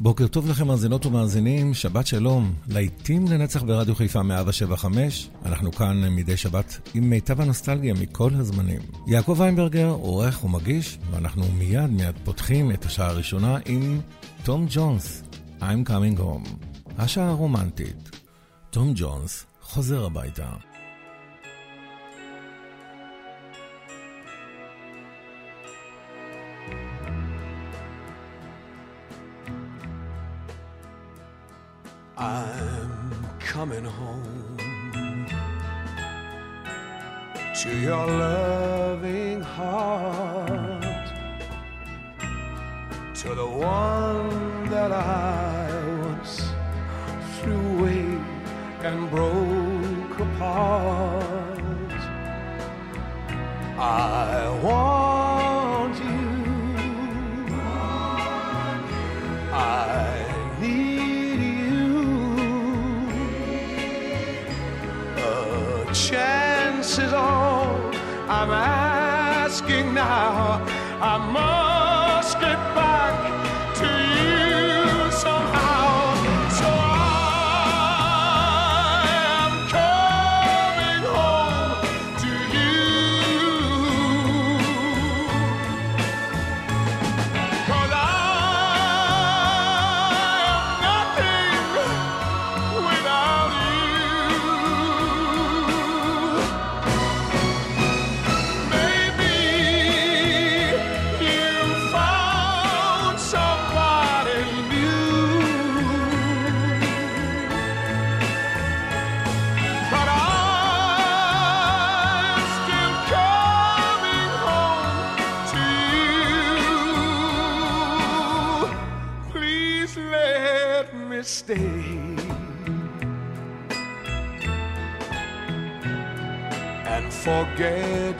בוקר טוב לכם, מאזינות ומאזינים, שבת שלום, להיטים לנצח ברדיו חיפה 175. אנחנו כאן מדי שבת עם מיטב הנוסטלגיה מכל הזמנים. יעקב איינברגר, עורך ומגיש, ואנחנו מיד מיד פותחים את השעה הראשונה עם תום ג'ונס, I'm coming home. השעה הרומנטית. תום ג'ונס חוזר הביתה. I'm coming home to your loving heart, to the one that I once flew away and broke apart. I want you. I this is all I'm asking now. I must.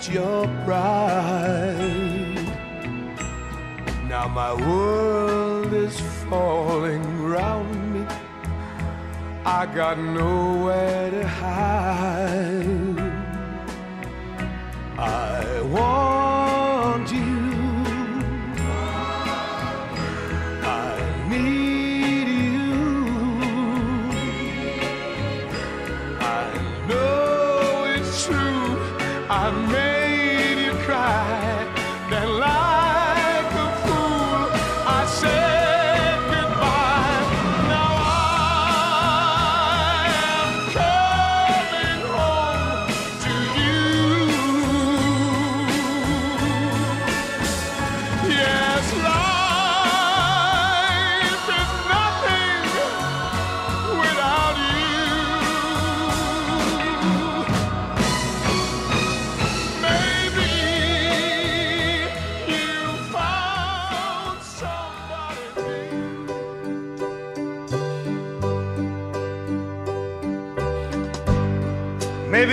Your pride. Now my world is falling round me. I got nowhere to hide.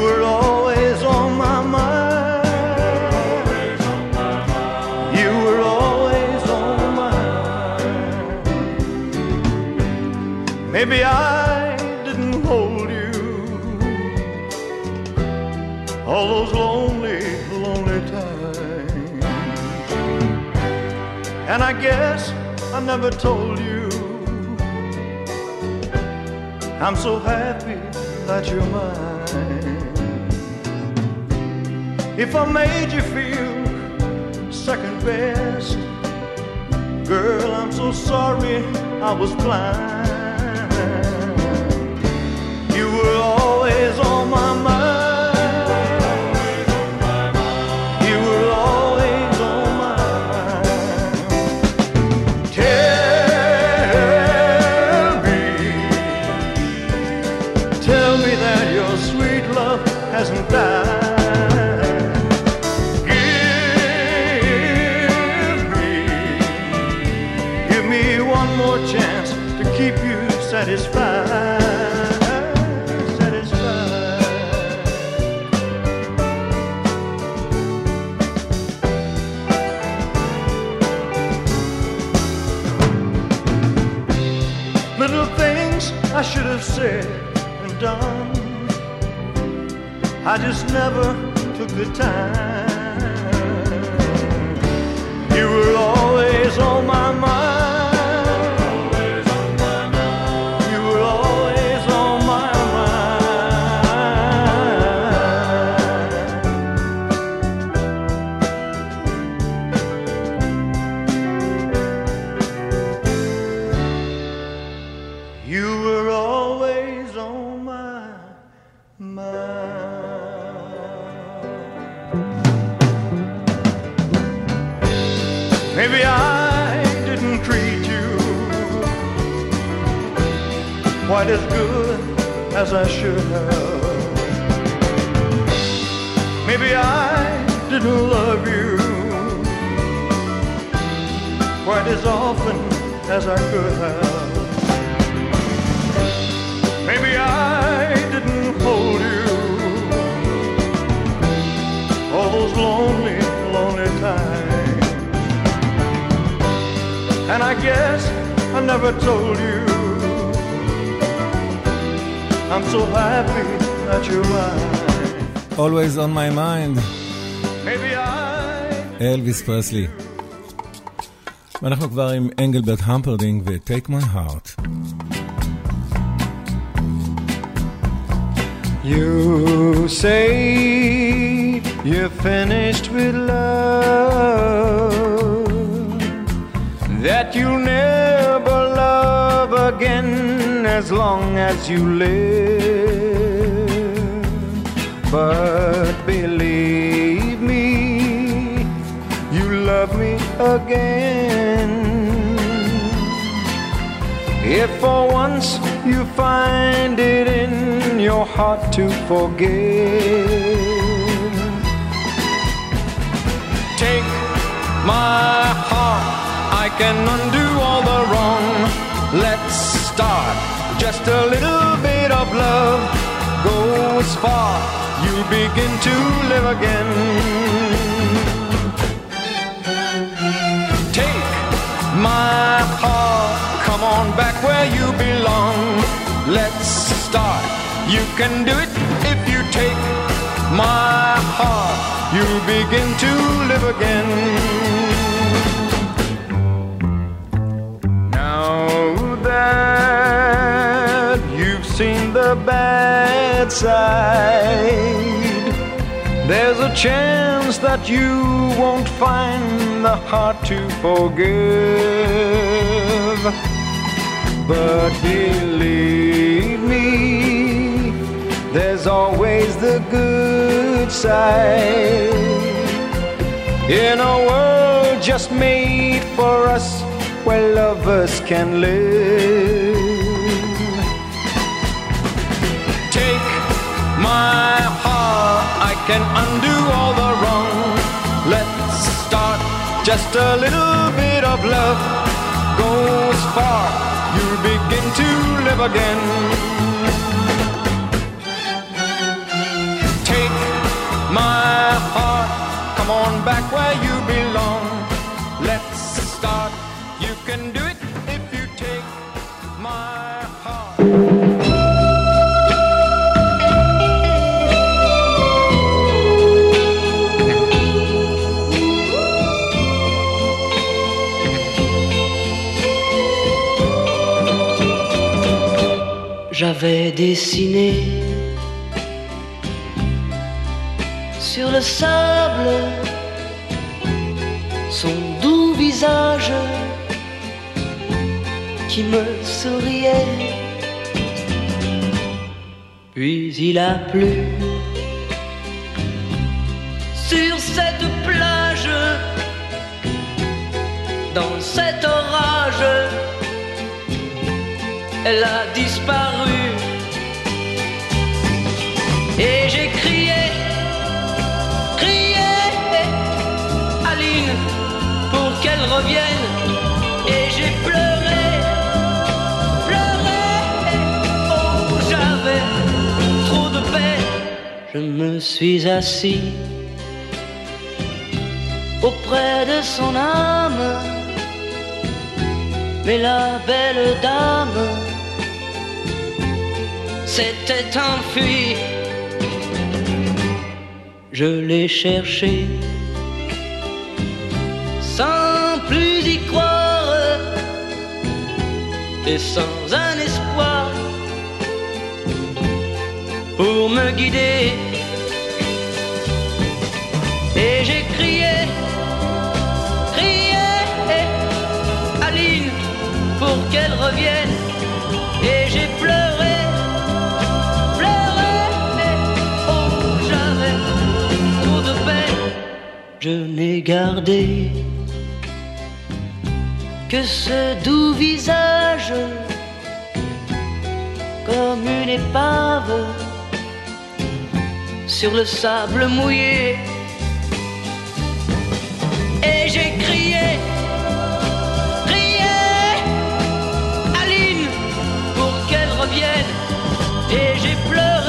Were always on my mind. You were always on my mind. Maybe I didn't hold you all those lonely, lonely times. And I guess I never told you I'm so happy that you're mine. If I made you feel second best, girl, I'm so sorry I was blind. You were always on my mind. One more chance to keep you satisfied. Satisfied. Little things I should have said and done. I just never took the time. You were always on my mind. Didn't love you quite as often as I could have. Maybe I didn't hold you all those lonely, lonely times. And I guess I never told you I'm so happy that you're mine. Always on my mind, אלוויס פרסלי. ואנחנו כבר עם אנגלברט המפרדינג ו-Take My Heart. You say you're finished with love, that you'll never love again as long as you live. But believe Again. If for once you find it in your heart to forgive, take my heart, I can undo all the wrong. Let's start just a little bit of love goes far. You begin to live again. On back where you belong. Let's start. You can do it if you take my heart. You'll begin to live again. Now that you've seen the bad side, there's a chance that you won't find the heart to forgive. But believe me, there's always the good side. In a world just made for us, where lovers can live. Take my heart, I can undo all the wrong. Let's start just a little bit of love goes far. You begin to live again. Take my heart, come on back where you belong. J'avais dessiné sur le sable son doux visage qui me souriait. Puis il a plu elle a disparu. Et j'ai crié, crié, Aline, pour qu'elle revienne. Et j'ai pleuré, pleuré, oh j'avais trop de peine. Je me suis assis auprès de son âme. Mais la belle dame s'était enfuie. Je l'ai cherchée sans plus y croire et sans un espoir pour me guider. Et j'ai crié, crié, Aline, pour qu'elle revienne. Je n'ai gardé que ce doux visage comme une épave sur le sable mouillé. Et j'ai crié, crié, Aline, pour qu'elle revienne. Et j'ai pleuré,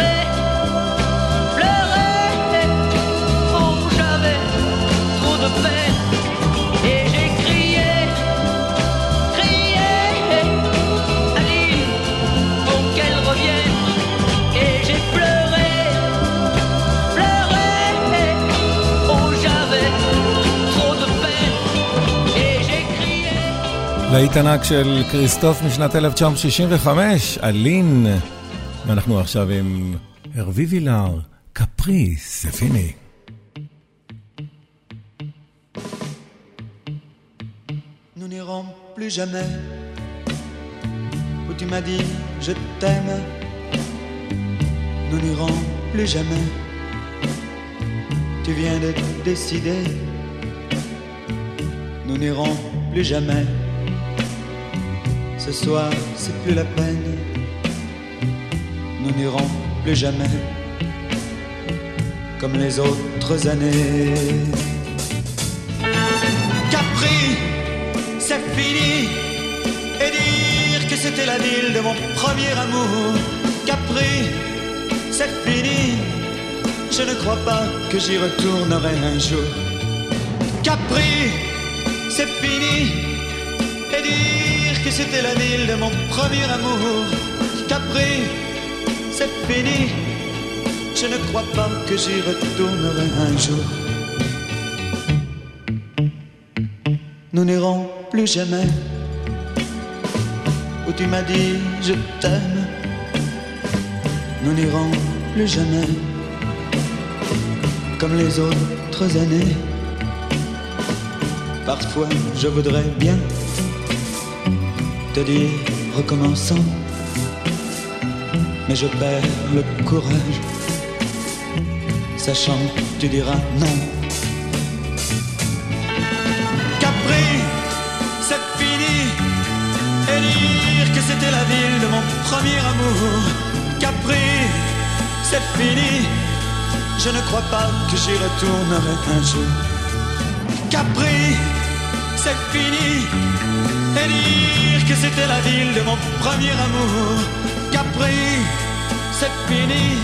להיט ענק של כריסטוף משנת 1965, אלין. ואנחנו עכשיו עם הרבי וילר, קפריס, זה פיני. nous n'irons plus jamais où tu m'as dit je t'aime. Nous n'irons plus jamais tu viens de décider. Nous n'irons plus jamais. Ce soir, c'est plus la peine. Nous n'irons plus jamais. Comme les autres années. Capri, c'est fini. Et dire que c'était la ville de mon premier amour. Capri, c'est fini. Je ne crois pas que j'y retournerai un jour. Capri, c'est fini. Et dire que c'était la ville de mon premier amour. Capri, c'est fini. Je ne crois pas que j'y retournerai un jour. Nous n'irons plus jamais où tu m'as dit je t'aime. Nous n'irons plus jamais comme les autres années. Parfois je voudrais bien te dire recommençons, mais je perds le courage, sachant que tu diras non. Capri, c'est fini, et dire que c'était la ville de mon premier amour. Capri, c'est fini, je ne crois pas que j'y retournerai un jour. Capri, c'est fini. Dire que c'était la ville de mon premier amour. Capri, c'est fini.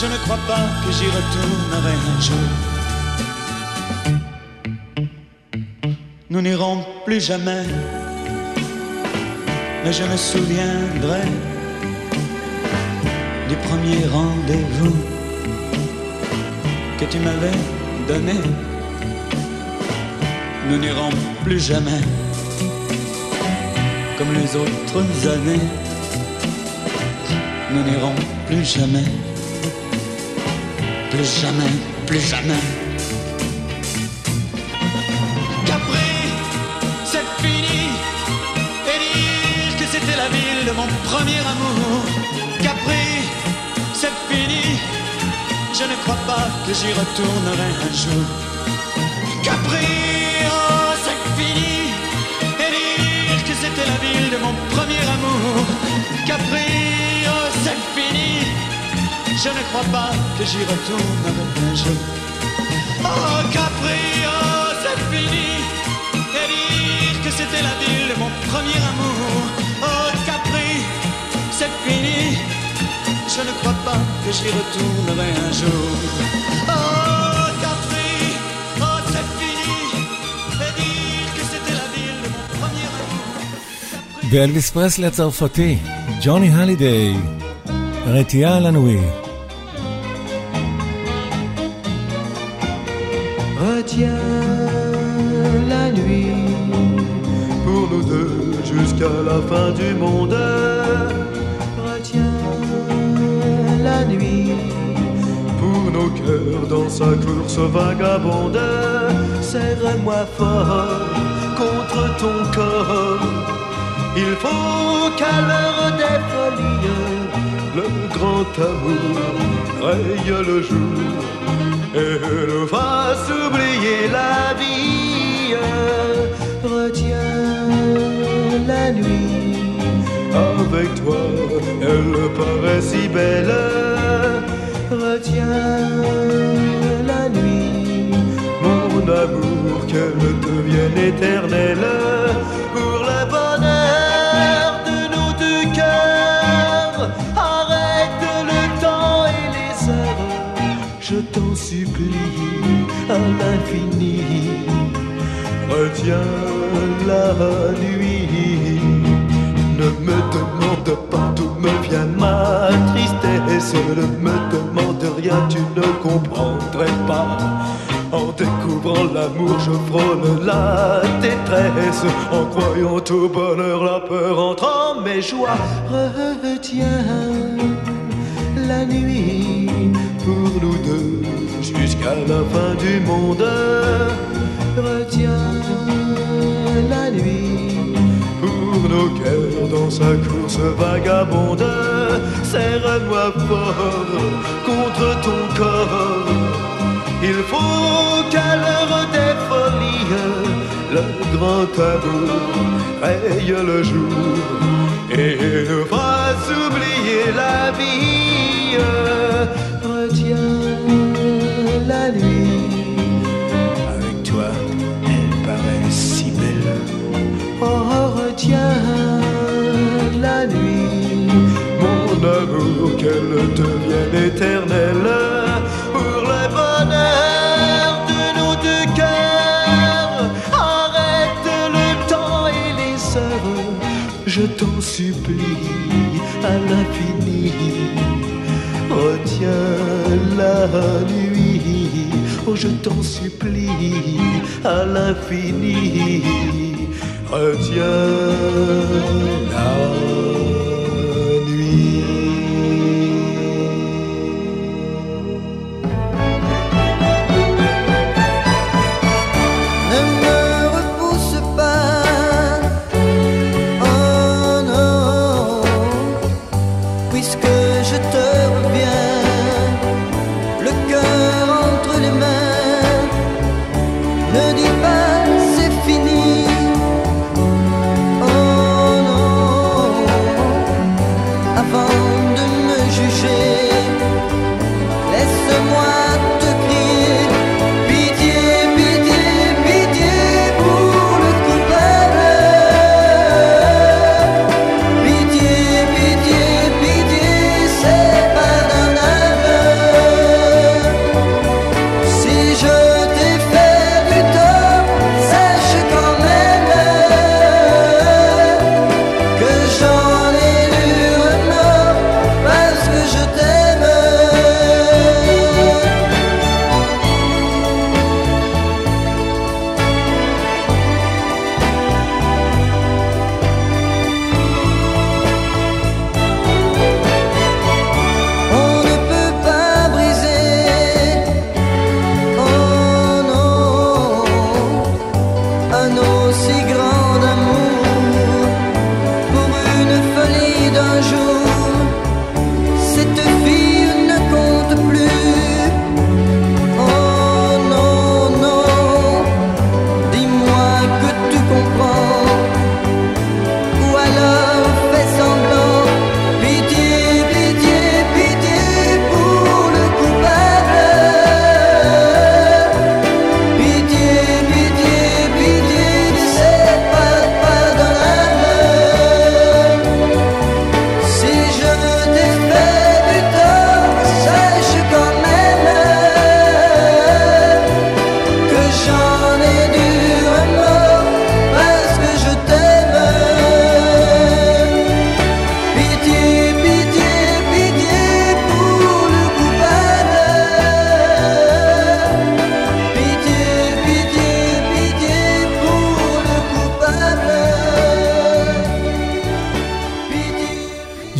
Je ne crois pas que j'y retournerai un jour. Nous n'irons plus jamais. Mais je me souviendrai du premier rendez-vous que tu m'avais donné. Nous n'irons plus jamais les autres années. Nous n'irons plus jamais, plus jamais, plus jamais. Capri, c'est fini. Et dire que c'était la ville de mon premier amour? Capri, c'est fini. Je ne crois pas que j'y retournerai un jour. Mon premier amour. Capri, oh, c'est fini. Je ne crois pas que j'y retournerai un jour. Oh, Capri, oh, c'est fini. Et dire que c'était la ville de mon premier amour. Oh, Capri, c'est fini. Je ne crois pas que j'y retournerai un jour. ואלוויס פרסלי הצרפתי, ג'וני הלידיי, רתיעה על הנוי. Retiens la nuit pour nous deux jusqu'à la fin du monde. Retiens la nuit pour nos cœurs dans sa course vagabonde. Serre-moi fort contre ton corps. il faut qu'à l'heure des folies, le grand amour raye le jour et nous fasse oublier la vie. Retiens la nuit, avec toi, elle paraît si belle. Retiens la nuit, mon amour, qu'elle devienne éternelle à l'infini. Retiens la nuit. Ne me demande pas d'où me vient ma tristesse. Ne me demande rien, tu ne comprendrais pas. En découvrant l'amour, je frôle la détresse. En croyant au bonheur, la peur entre en mes joies. Retiens la nuit pour nous deux jusqu'à la fin du monde. Retiens la nuit pour nos cœurs dans sa course vagabonde. Serre-moi fort contre ton corps. Il faut qu'à l'heure des folies, le grand tabou raye le jour et ne fasse oublier la vie la nuit. Avec toi, elle paraît si belle. Oh, retiens la nuit. Mon amour, qu'elle devienne éternelle. Pour le bonheur de nos deux cœurs. Arrête le temps et les heures. Je t'en supplie à l'infini. Oh, retiens la nuit je t'en supplie, à l'infini, retiens-la.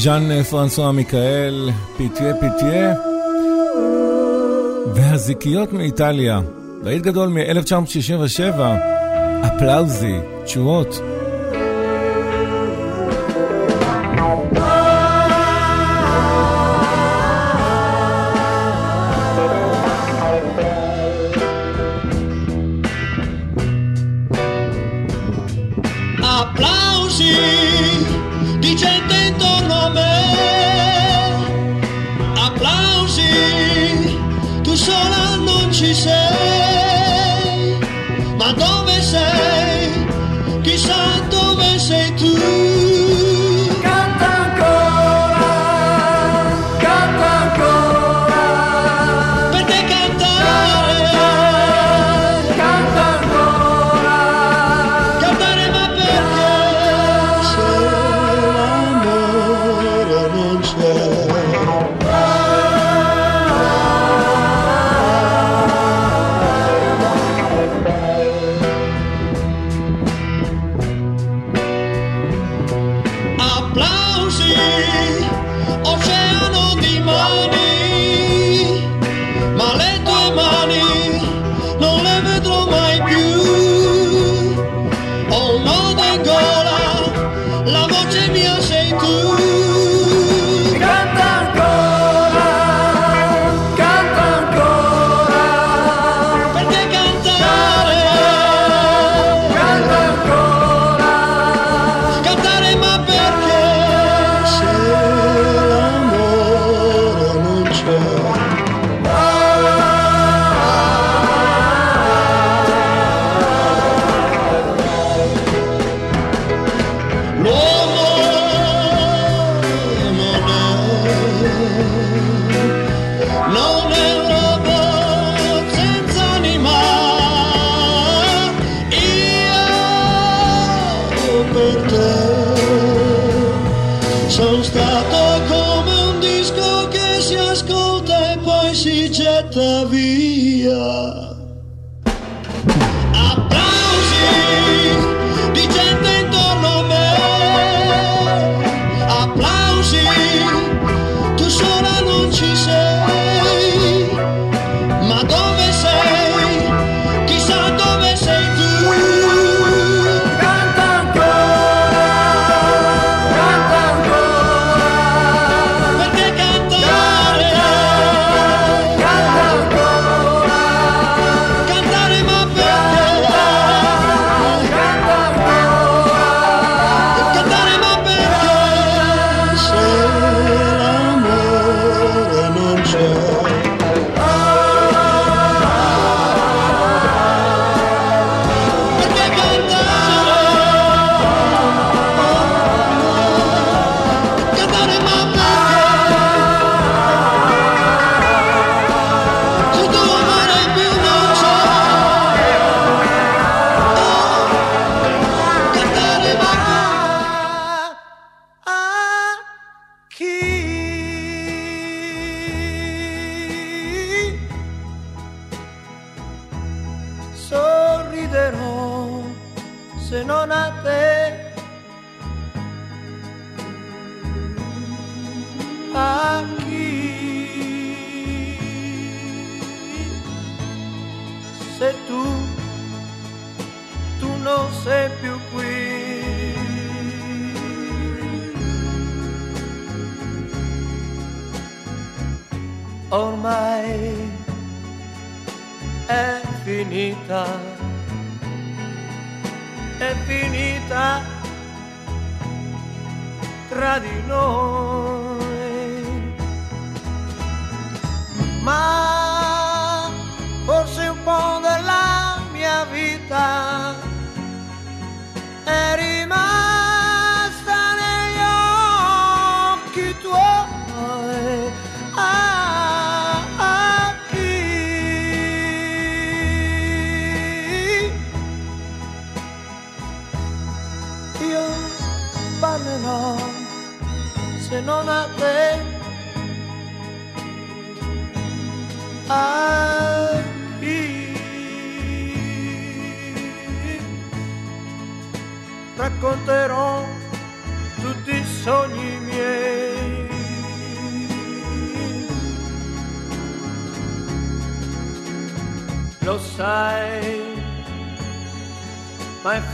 ז'אן פרנסואה מיכאל, פיטיה פיטיה והזיקיות מאיטליה, רהיט גדול מ-1967, אפלאוזי, תשואות.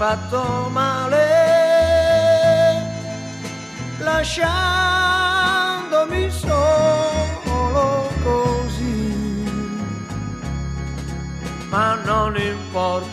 fatto male, lasciandomi solo così, ma non importa.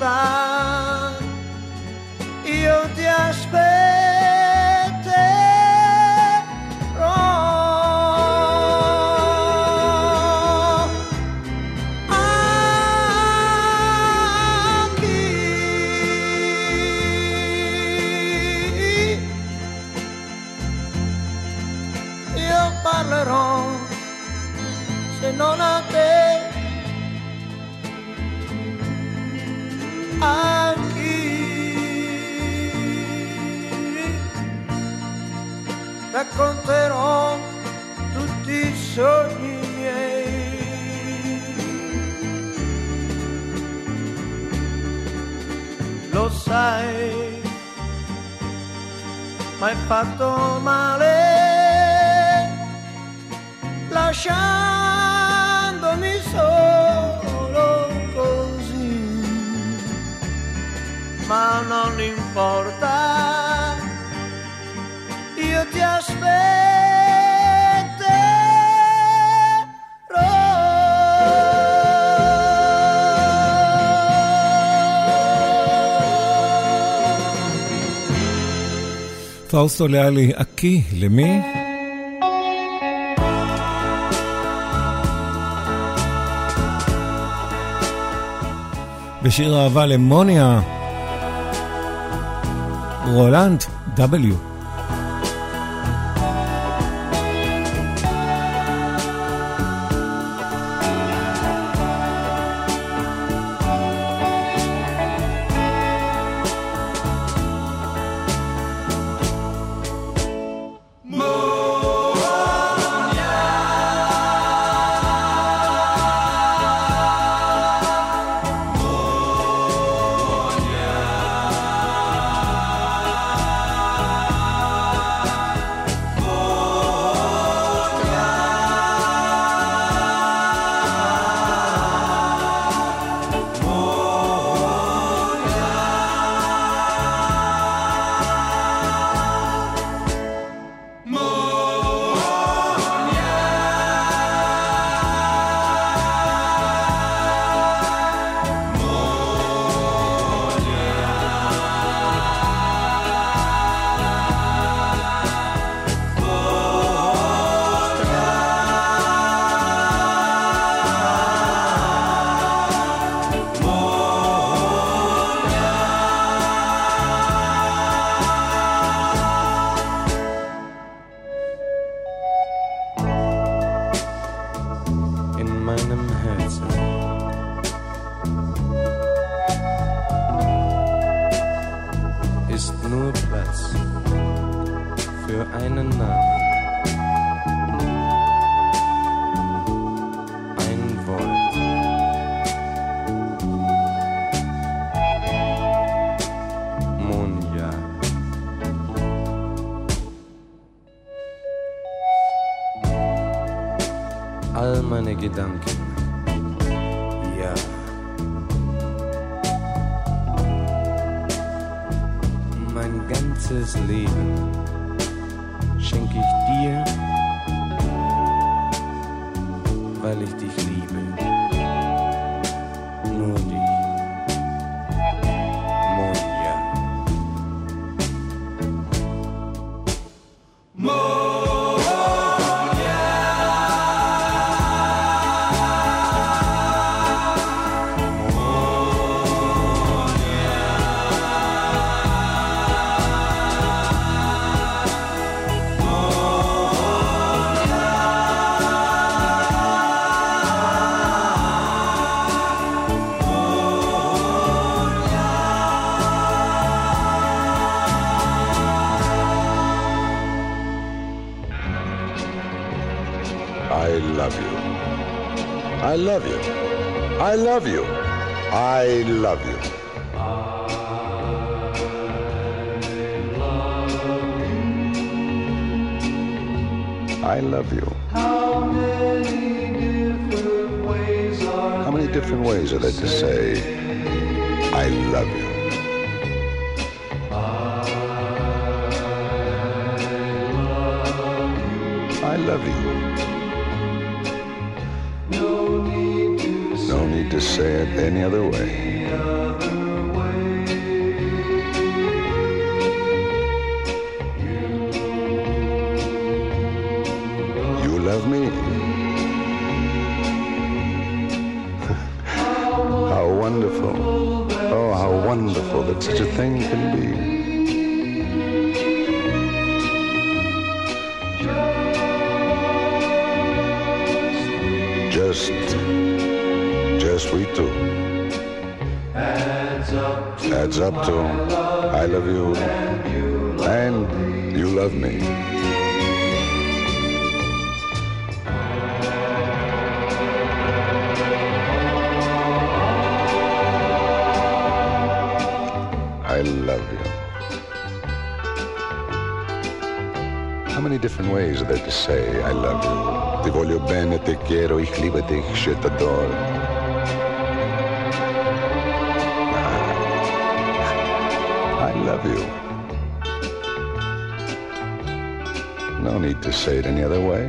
racconterò tutti i sogni miei. Lo sai, ma hai fatto male, lasciandomi solo così, ma non importa. פאוסטו ליאלי, אקי, למי? בשיר אהבה למוניה, רולנד W. love you. I love you. I love you. I love you. How many different ways are How many different ways are there to say, I love you? I love you. no any other way. To I love you and you love me. I love you. How many different ways are there to say I love you? Ti voglio bene, quiero, ich liebe dich, je t'adore. Need to say it any other way.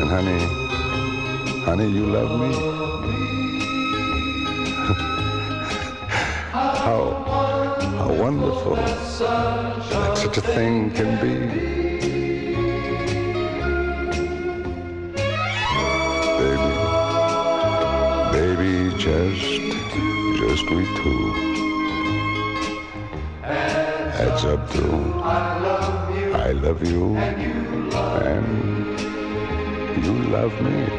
And honey, honey, you love me? how, how wonderful that such a thing can be. Baby, baby, just, just we two. Adds up to. I love you. And you love me.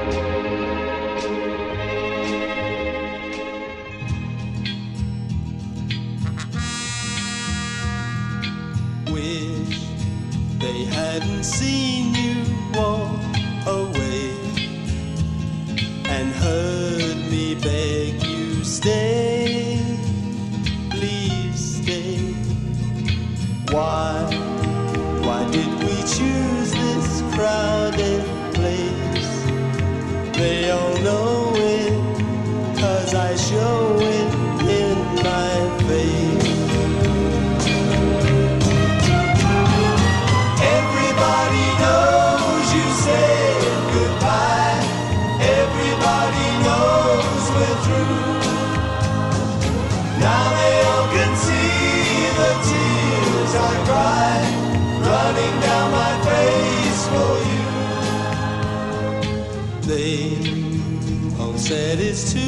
Said it's too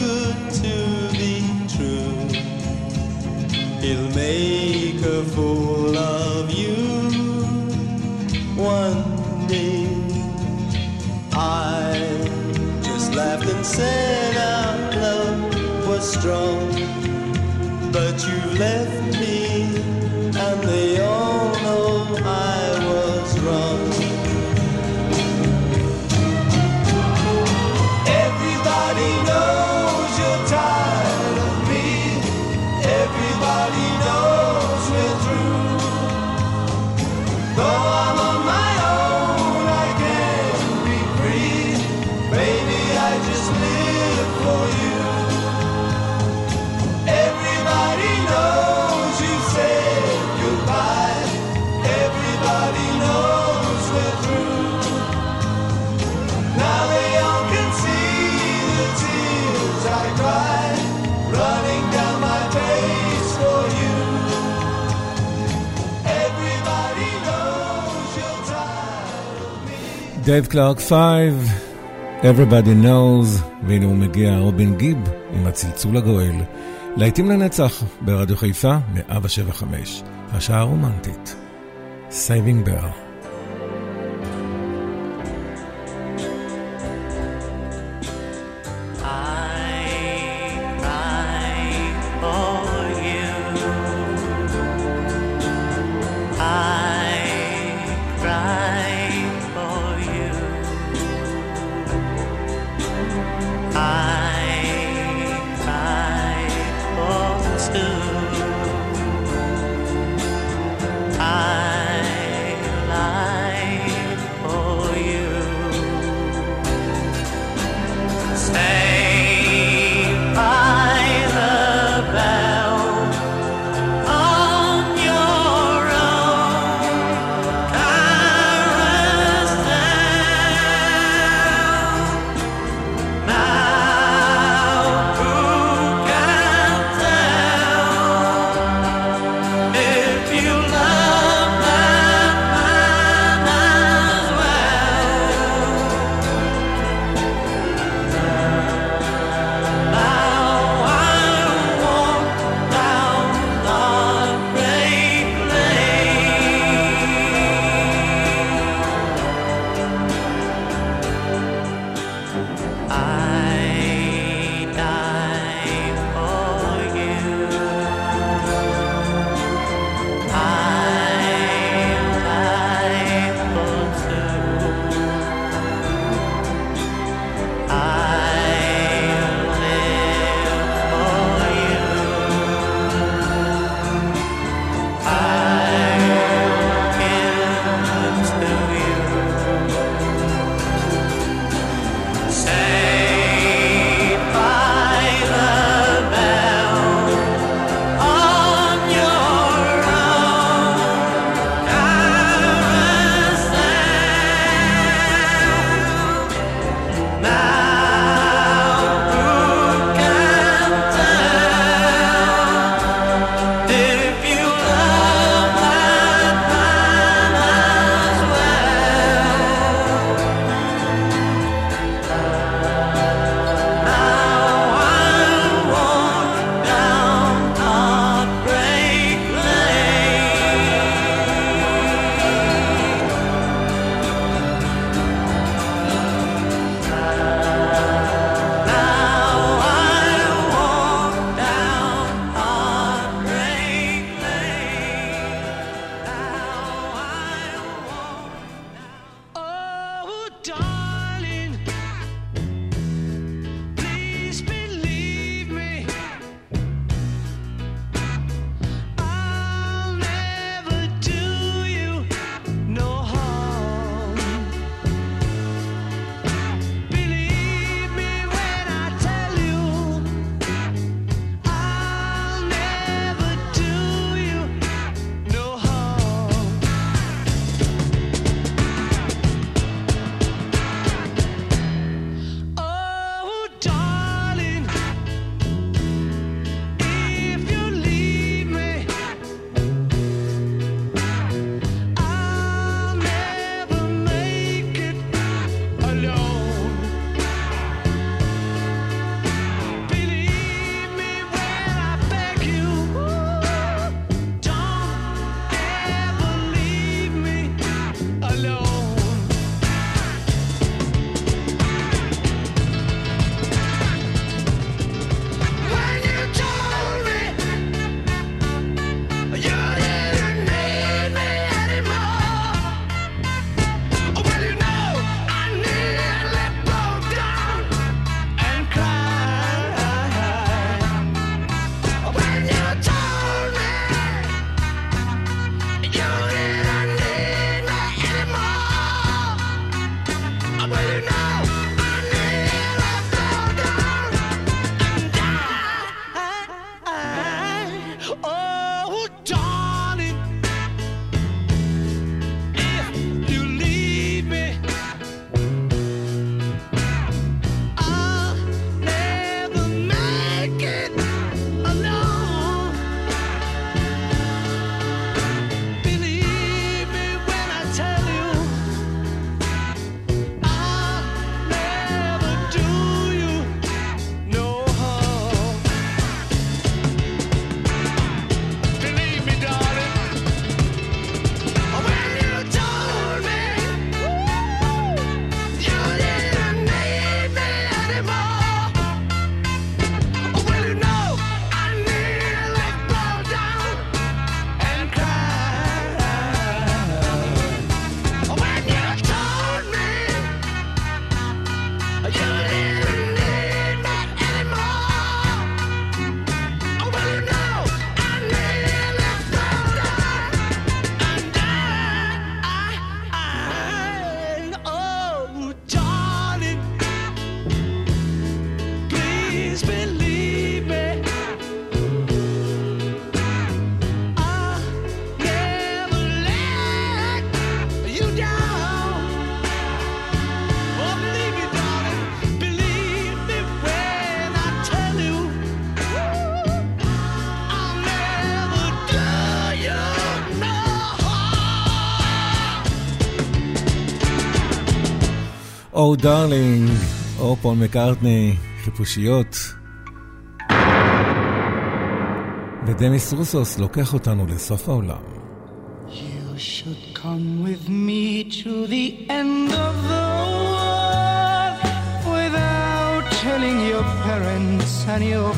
good to be true. He'll make a fool of you one day. I just laughed and said our love was strong, but you left דייב קלארק 5, Everybody knows, והנה הוא מגיע, רובין גיב עם הצלצול הגואל. להיטים לנצח ברדיו חיפה, 175, השעה הרומנטית. Saving Bear. דארלינג, או פול מקארטני, חיפושיות. ודניס רוסוס לוקח אותנו לסוף העולם. You should come with me to the end of the world without telling your parents and your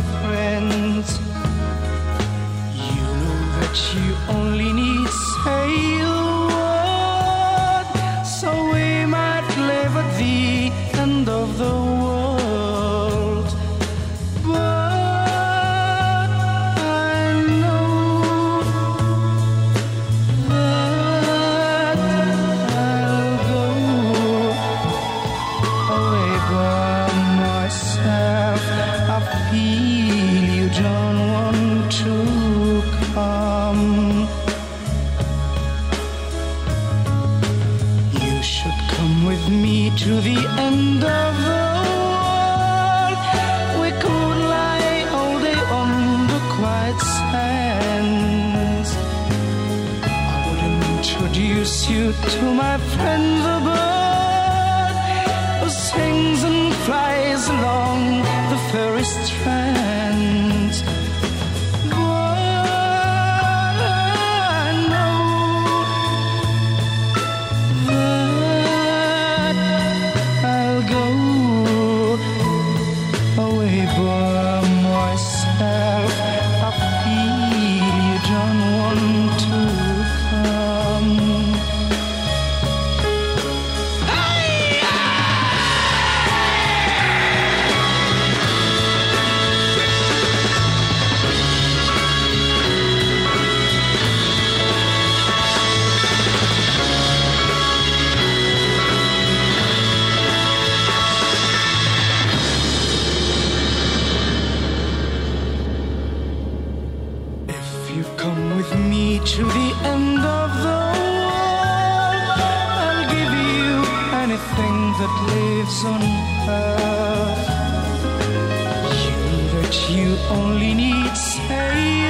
on. You that you only need say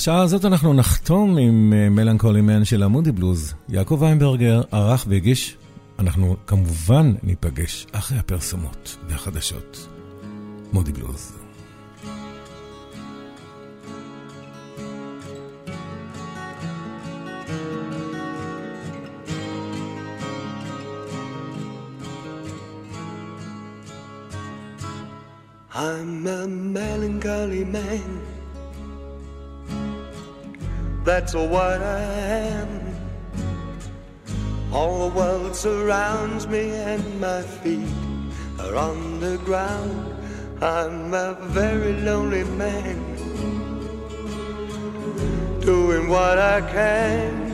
השעה הזאת אנחנו נחתום עם אה, מלנכולי מן של המודי בלוז. יעקב ויינברגר ערך והגיש. אנחנו כמובן ניפגש אחרי הפרסומות והחדשות. מודי בלוז. I'm a melancholy man. That's what I am. All the world surrounds me and my feet are on the ground. I'm a very lonely man. Doing what I can.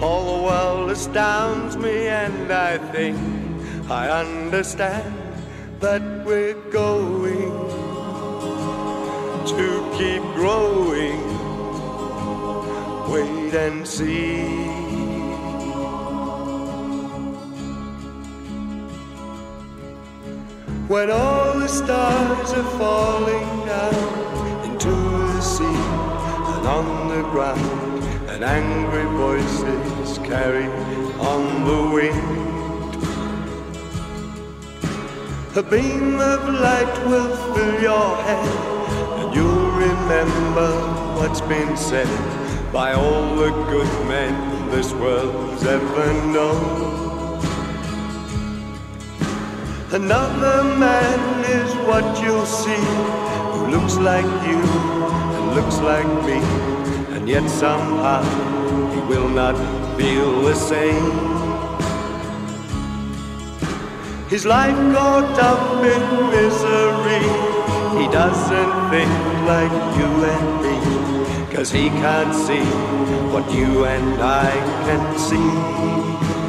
All the world astounds me and I think I understand that we're going to keep growing. Wait and see. When all the stars are falling down into the sea and on the ground, and angry voices carry on the wind. A beam of light will fill your head, and you'll remember what's been said by all the good men this world's ever known. Another man is what you'll see who looks like you and looks like me, and yet somehow he will not feel the same. His life caught up in misery. He doesn't think like you and me, cause he can't see what you and I can see.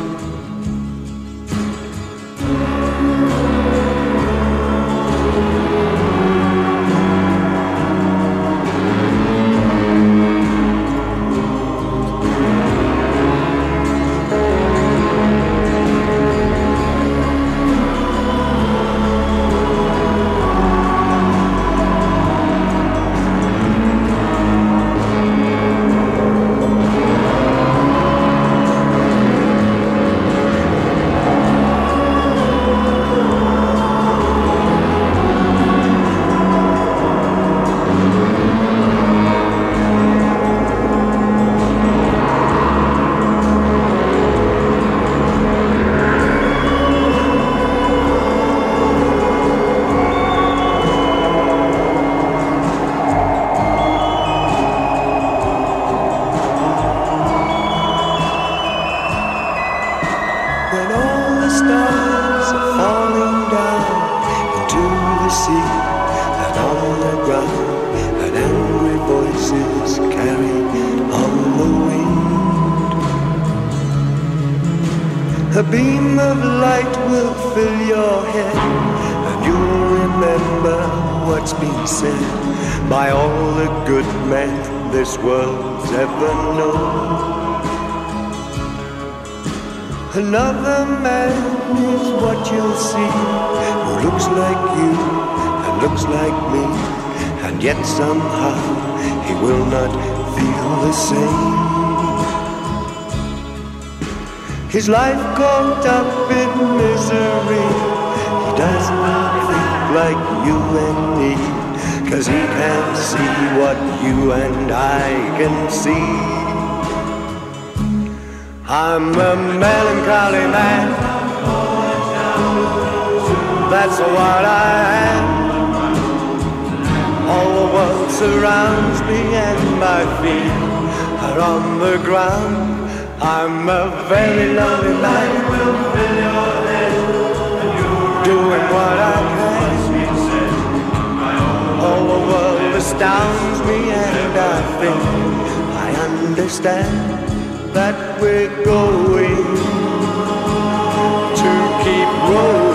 His life caught up in misery. He does not think like you and me, cause he can't see what you and I can see. I'm a melancholy man. That's what I am. All the world surrounds me and my feet are on the ground. I'm a very lonely man. Doing what I can. All the world astounds me and I think I understand that we're going to keep rolling.